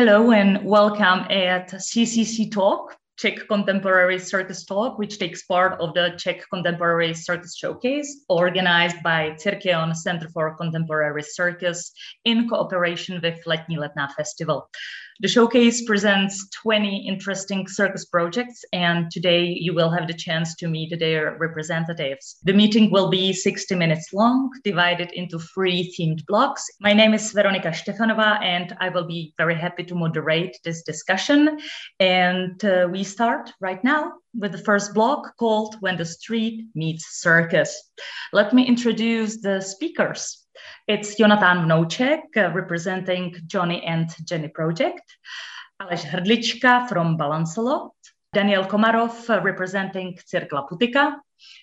Hello and welcome at CCC Talk, Czech Contemporary Circus Talk, which takes part of the Czech Contemporary Circus Showcase, organized by Cirqueon Center for Contemporary Circus in cooperation with Letní Letná Festival. The showcase presents 20 interesting circus projects, and today you will have the chance to meet their representatives. The meeting will be 60 minutes long, divided into three themed blocks. My name is Veronika Stefanova, and I will be very happy to moderate this discussion. And uh, we start right now with the first block called When the Street Meets Circus. Let me introduce the speakers. It's Jonathan Vnouček, uh, representing Johnny and Jenny Project, Aleš Hrdlička from Balancelot, Daniel Komarov, uh, representing Cirk La Putyka,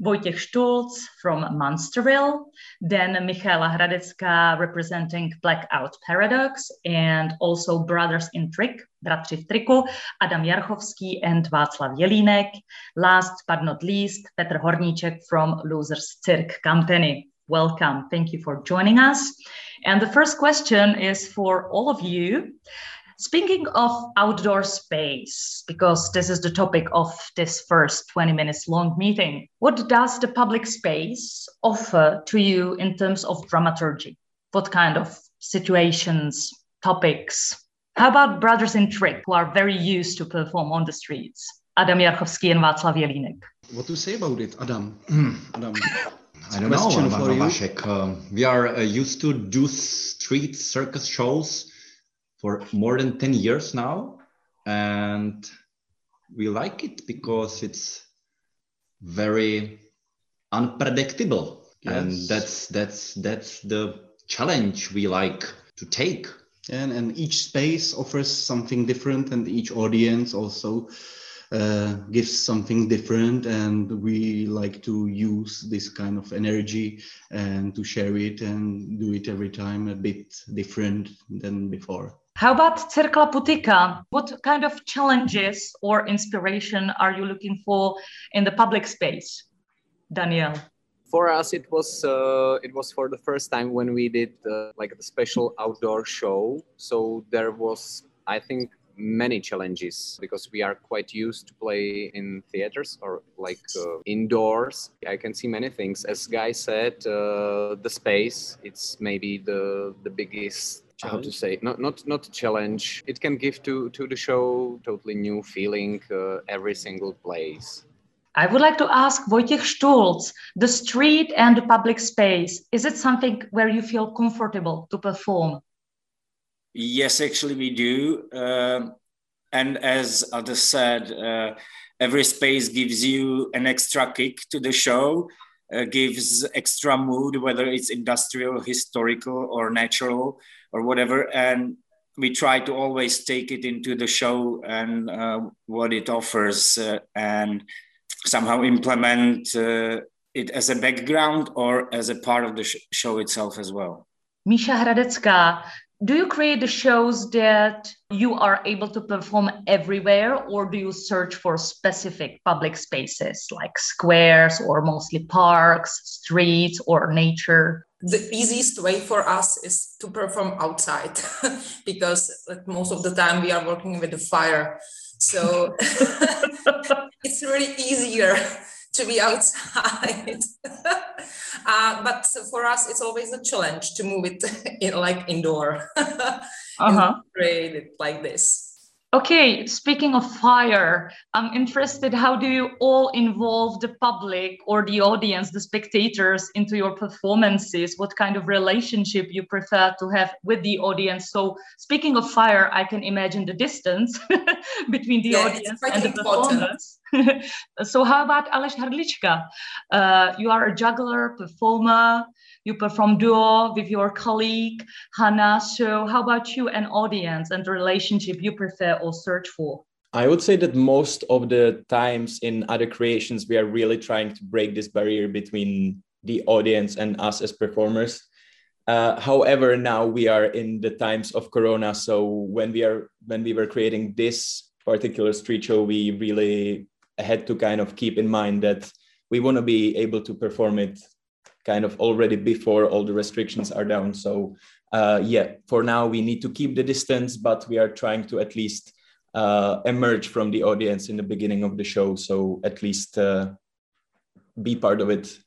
Wojciech Stulz from Monsterville, then Michaela Hradecká representing Blackout Paradox, and also Brothers in Trick, Bratři v triku, Adam Jarchovský and Václav Jelínek. Last but not least, Petr Horníček from Losers Cirque Company welcome. Thank you for joining us. And the first question is for all of you. Speaking of outdoor space, because this is the topic of this first 20 minutes long meeting, what does the public space offer to you in terms of dramaturgy? What kind of situations, topics? How about Brothers in Trick, who are very used to perform on the streets? Adam Jarchovský and Václav Jelínek. What to say about it, Adam? Adam. I don't know, Vashek. Uh, we are uh, used to do street circus shows for more than 10 years now. And we like it because it's very unpredictable. Yes. And that's that's that's the challenge we like to take. And and each space offers something different and each audience also uh, gives something different and we like to use this kind of energy and to share it and do it every time a bit different than before how about Cirk La Putyka? What kind of challenges or inspiration are you looking for in the public space, Daniel? For us, it was uh, it was for the first time when we did uh, like a special outdoor show. So there was, I think, many challenges because we are quite used to play in theaters or like uh, indoors i can see many things as guy said uh, the space it's maybe the the biggest Challenge? how to say not not not a challenge it can give to to the show totally new feeling uh, every single place I would like to ask Wojciech Stulz, the street and the public space, is it something where you feel comfortable to perform? Yes, actually, we do. Um, and as others said, uh, every space gives you an extra kick to the show, uh, gives extra mood, whether it's industrial, historical, or natural, or whatever. And we try to always take it into the show and uh, what it offers uh, and somehow implement uh, it as a background or as a part of the sh- show itself as well. Misha Hradecká, do you create the shows that you are able to perform everywhere or do you search for specific public spaces like squares or mostly parks streets or nature the easiest way for us is to perform outside because most of the time we are working with the fire so it's really easier to be outside. uh, but for us, it's always a challenge to move it in like indoor, uh-huh. create it like this. Okay, speaking of fire, I'm interested how do you all involve the public or the audience, the spectators into your performances? What kind of relationship you prefer to have with the audience? So, speaking of fire, I can imagine the distance between the yeah, audience and the performers. so, how about Aleš Hrdlička? Uh, you are a juggler, performer, you perform duo with your colleague Hannah. So, how about you and audience and the relationship you prefer or search for? I would say that most of the times in other creations, we are really trying to break this barrier between the audience and us as performers. Uh, however, now we are in the times of Corona, so when we are when we were creating this particular street show, we really had to kind of keep in mind that we want to be able to perform it kind of already before all the restrictions are down. So uh, yeah, for now we need to keep the distance, but we are trying to at least uh, emerge from the audience in the beginning of the show. So at least uh, be part of it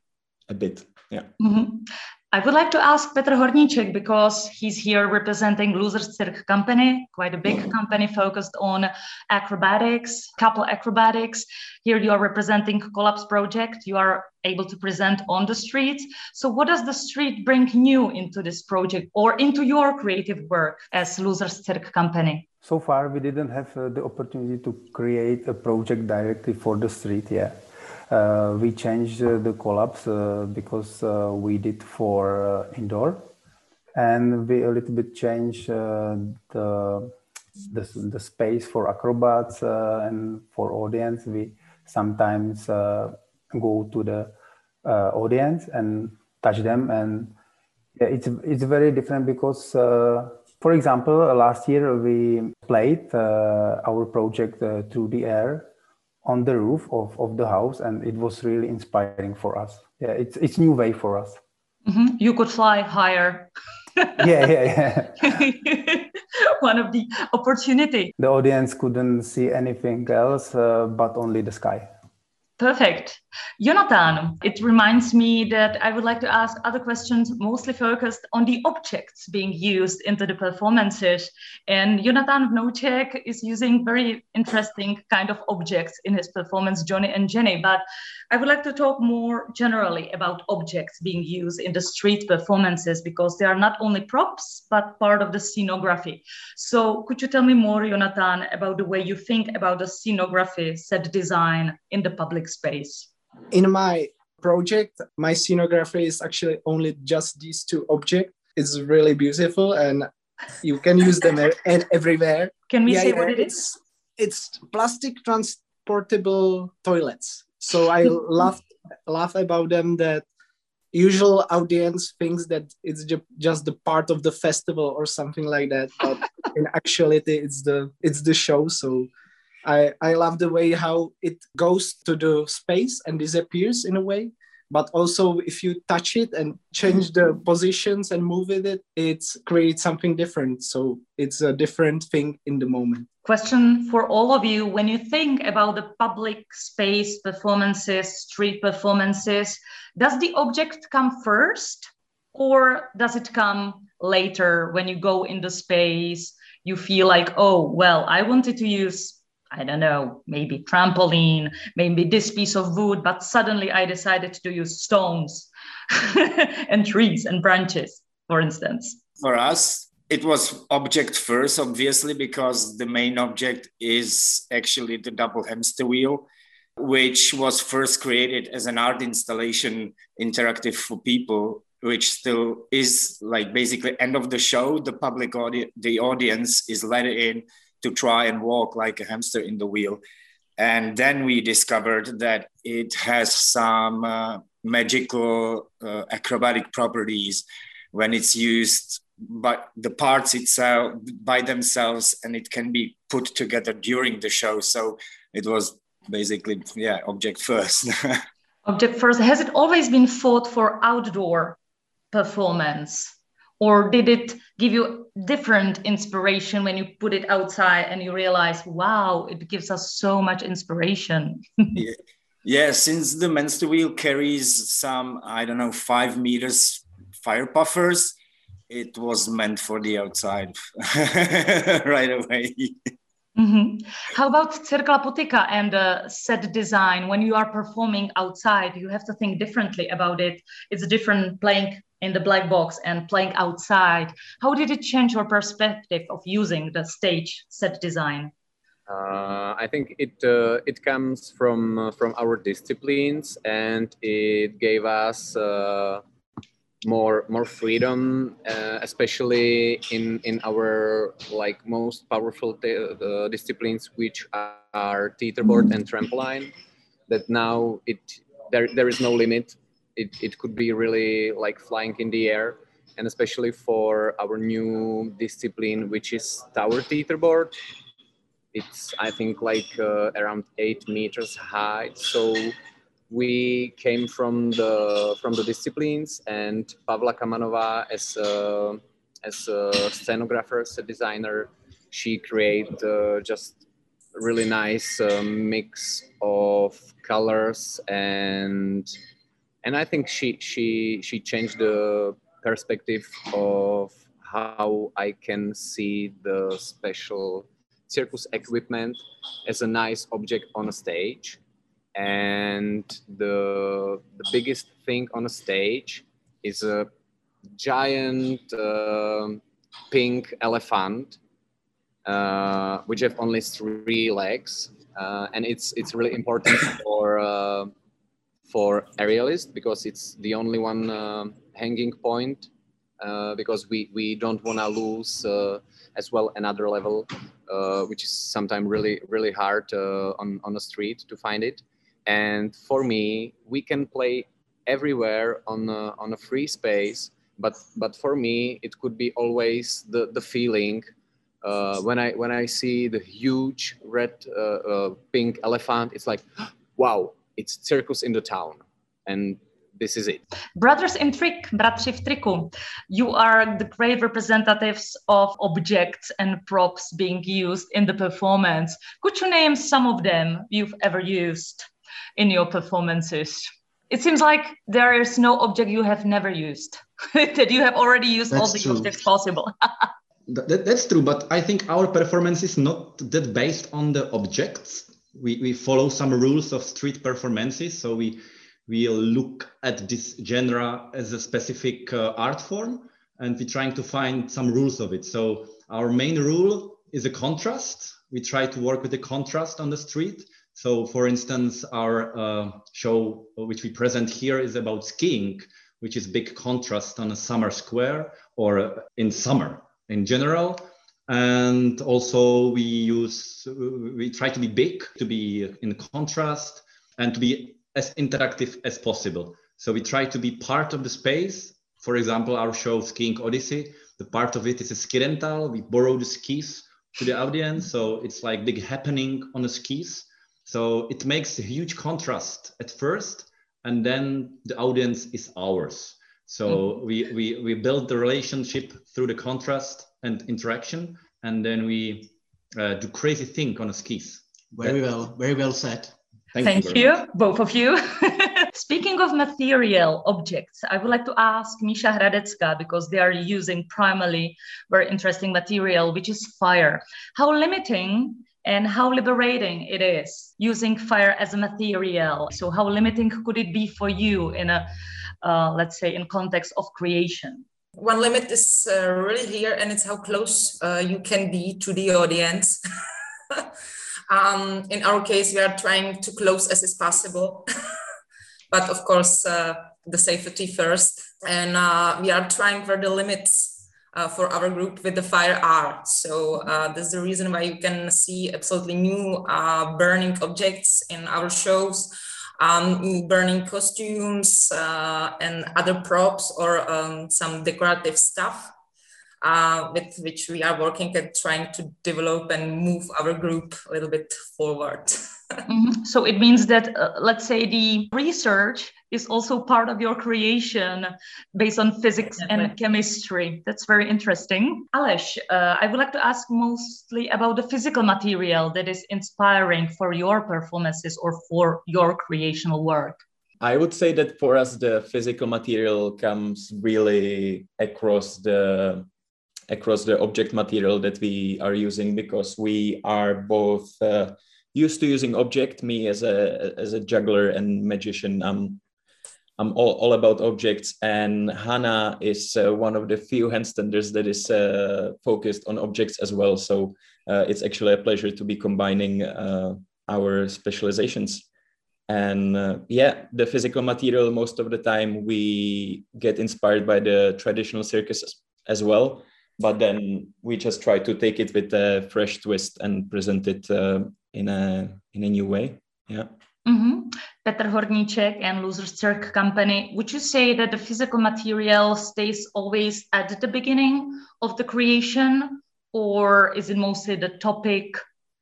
a bit. Yeah. Mm-hmm. I would like to ask Petr Horníček because he's here representing Losers Cirque Company, quite a big company focused on acrobatics, couple acrobatics. Here you are representing Collapse Project. You are able to present on the street. So what does the street bring new into this project or into your creative work as Losers Cirque Company? So far, we didn't have uh, the opportunity to create a project directly for the street yet. Uh, we changed uh, the collapse uh, because we did for indoor. And we a little bit changed the, the, the space for acrobats and for audience. We sometimes go to the audience and touch them. And it's it's very different because uh, for example last year we played uh, our project uh, through the air on the roof of, of the house and it was really inspiring for us. Yeah it's it's new way for us. Mm-hmm. you could fly higher. Yeah yeah yeah. One of the opportunity. The audience couldn't see anything else uh, but only the sky Perfect. Jonathan, it reminds me that I would like to ask other questions mostly focused on the objects being used into the performances. And Jonathan Vnouček is using very interesting kind of objects in his performance, Johnny and Jenny. But I would like to talk more generally about objects being used in the street performances because they are not only props, but part of the scenography. So could you tell me more, Jonathan, about the way you think about the scenography, set design in the public space? In my project, my scenography is actually only just these two objects. It's really beautiful and you can use them everywhere. Can we yeah, say yeah, what it is? It's plastic transportable toilets. So I laugh laugh about them that usual audience thinks that it's just the part of the festival or something like that but in actuality it's the it's the show so I, I love the way how it goes to the space and disappears in a way. But also, if you touch it and change the positions and move with it, it creates something different. So it's a different thing in the moment. Question for all of you when you think about the public space performances, street performances, does the object come first or does it come later when you go in the space? You feel like, oh, well, I wanted to use I don't know, maybe trampoline, maybe this piece of wood, but suddenly I decided to use stones and trees and branches, for instance. For us, it was object first, obviously, because the main object is actually the double hamster wheel, which was first created as an art installation interactive for people which still is like basically end of the show the public audience the audience is let in to try and walk like a hamster in the wheel. And then we discovered that it has some uh, magical uh, acrobatic properties when it's used but the parts itself by themselves and it can be put together during the show. So it was basically yeah object first. Object first. Has it always been thought for outdoor performance or did it give you different inspiration when you put it outside and you realize wow it gives us so much inspiration yeah. yeah since the monster wheel carries some i don't know five meters fire puffers it was meant for the outside right away Mm-hmm. How about Cirk La Putyka and uh, set design? When you are performing outside, you have to think differently about it. It's a different playing in the black box and playing outside. How did it change your perspective of using the stage set design? Uh, I think it uh, it comes from uh, from our disciplines, and it gave us uh, more more freedom, uh, especially in in our like most powerful disciplines, which are teeterboard and trampoline. That now it there there is no limit it, it could be really like flying in the air and especially for our new discipline which is tower teeterboard it's i think like uh, around eight meters high so we came from the from the disciplines and pavla kamanova as a as a scenographer, as a designer. She created uh, just really nice uh, mix of colors and and I think she she she changed the perspective of how I can see the special circus equipment as a nice object on a stage. And the the biggest thing on a stage is a giant uh, pink elephant uh, which have only three legs uh, and it's it's really important for uh, for aerialist because it's the only one uh, hanging point uh, because we we don't want to lose as well another level which is sometimes really really hard on on the street to find it and for me, we can play everywhere on a, on a free space. But but for me, it could be always the the feeling uh, when I when I see the huge red uh, uh, pink elephant. It's like, wow, it's circus in the town, and this is it. Brothers in Trick, Bratři v triku, you are the great representatives of objects and props being used in the performance. Could you name some of them you've ever used? in your performances? It seems like there is no object you have never used, that you have already used that's all the true. objects possible. that, that's true, but I think our performance is not that based on the objects. We, we follow some rules of street performances. So we, we look at this genre as a specific uh, art form and we're trying to find some rules of it. So our main rule is a contrast. We try to work with the contrast on the street. So for instance, our uh, show, which we present here is about skiing, which is big contrast on a summer square or in summer in general. And also we use, we try to be big, to be in contrast and to be as interactive as possible. So we try to be part of the space. For example, our show Skiing Odyssey, the part of it is a ski rental. We borrow the skis to the audience. So it's like big happening on the skis so it makes a huge contrast at first, and then the audience is ours. So mm-hmm. we, we, we build the relationship through the contrast and interaction, and then we uh, do crazy thing on the skis. Very well, very well said. Thank, Thank you, you both of you. Speaking of material objects, I would like to ask Misha Hradecka because they are using primarily very interesting material, which is fire. How limiting and how liberating it is using fire as a material. So how limiting could it be for you in a, uh, let's say, in context of creation? One limit is uh, really here, and it's how close uh, you can be to the audience. um, in our case, we are trying to close as is possible, but of course, uh, the safety first. And we are trying for the limits uh, for our group with the fire art. So uh, is the reason why you can see absolutely new uh, burning objects in our shows, um, burning costumes uh, and other props or um, some decorative stuff. Uh, with which we are working at trying to develop and move our group a little bit forward. mm-hmm. So it means that, uh, let's say, the research is also part of your creation based on physics Definitely. and chemistry. That's very interesting. Aleš, uh, I would like to ask mostly about the physical material that is inspiring for your performances or for your creational work. I would say that for us, the physical material comes really across the across the object material that we are using because we are both uh, used to using object. Me as a as a juggler and magician, I'm I'm all, all about objects, and Hannah is uh, one of the few handstanders that is uh, focused on objects as well. So uh, it's actually a pleasure to be combining uh, our specializations. And uh, yeah, the physical material, most of the time we get inspired by the traditional circus as well. But then we just try to take it with a fresh twist and present it uh, in a in a new way. Yeah. Mm-hmm. Petr Horníček and Losers Cirque Company, would you say that the physical material stays always at the beginning of the creation, or is it mostly the topic,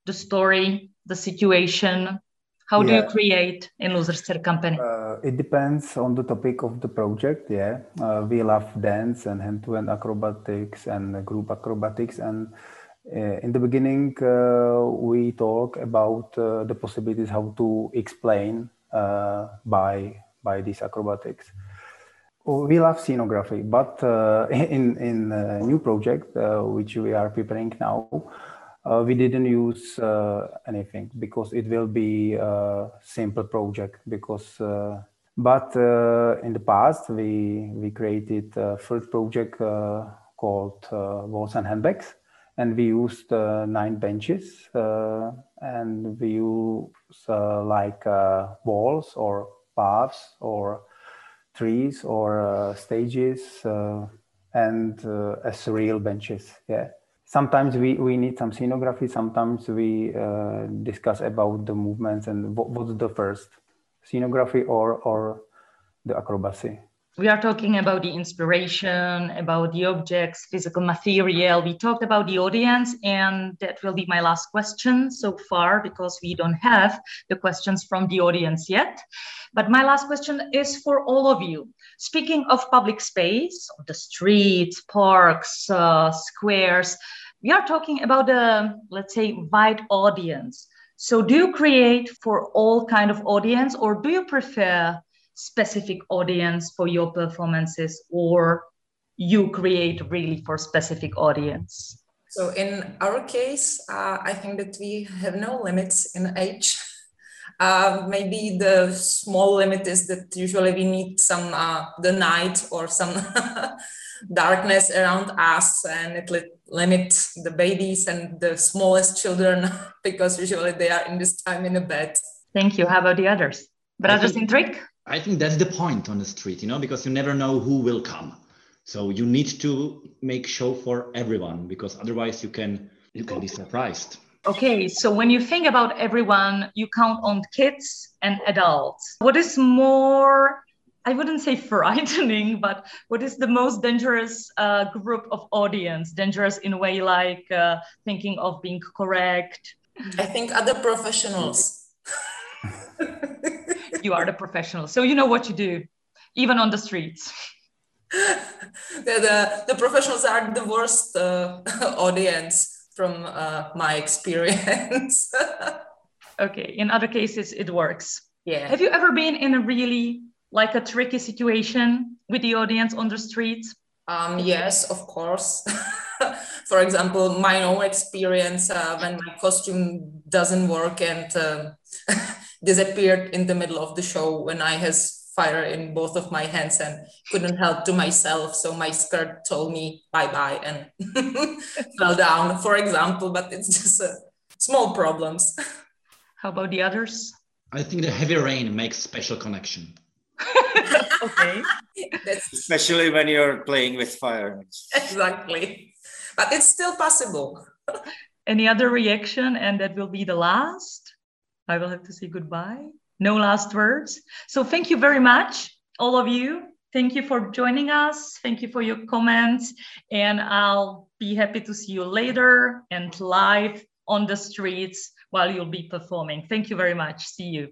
the story, the situation? How do you create in Losers Loserster company? Uh, it depends on the topic of the project. Yeah, uh, we love dance and hand-to-hand acrobatics and group acrobatics. And in the beginning, uh, we talk about uh, the possibilities how to explain uh, by by these acrobatics. We love scenography, but in in a new project which we are preparing now uh, we didn't use uh, anything because it will be a simple project because uh, but uh, in the past we we created a first project uh, called uh, walls and handbags and we used uh, nine benches uh, and we use uh, like walls or paths or trees or stages and as real benches yeah. Sometimes we, we need some scenography sometimes we uh, discuss about the movements and what, what's the first scenography or or the acrobacy we are talking about the inspiration about the objects physical material. We talked about the audience and that will be my last question so far because we don't have the questions from the audience yet. But my last question is for all of you. Speaking of public space the streets parks uh, squares we are talking about a let's say wide audience. So do you create for all kind of audience or do you prefer specific audience for your performances or you create really for specific audience so in our case uh, i think that we have no limits in age uh, maybe the small limit is that usually we need some uh, the night or some darkness around us and it li- limits the babies and the smallest children because usually they are in this time in a bed. Thank you. How about the others? Brothers in trick? I think that's the point on the street, you know, because you never know who will come. So you need to make show for everyone because otherwise you can you can be surprised. Okay, so when you think about everyone, you count on kids and adults. What is more I wouldn't say frightening, but what is the most dangerous uh, group of audience? Dangerous in a way like uh, thinking of being correct. I think other professionals. you are the professional, so you know what you do, even on the streets. the, the, the, professionals are the worst uh, audience from uh, my experience. okay, in other cases, it works. Yeah. Have you ever been in a really like a tricky situation with the audience on the street? Um, yes, of course. For example, my own experience uh, when my costume doesn't work and uh, disappeared in the middle of the show when I has fire in both of my hands and couldn't help to myself. So my skirt told me bye bye and fell down, for example. But it's just uh, small problems. How about the others? I think the heavy rain makes special connection. okay. Especially when you're playing with fire. Exactly. But it's still possible. Any other reaction? And that will be the last. I will have to say goodbye. No last words. So thank you very much, all of you. Thank you for joining us. Thank you for your comments. And I'll be happy to see you later and live on the streets while you'll be performing. Thank you very much. See you.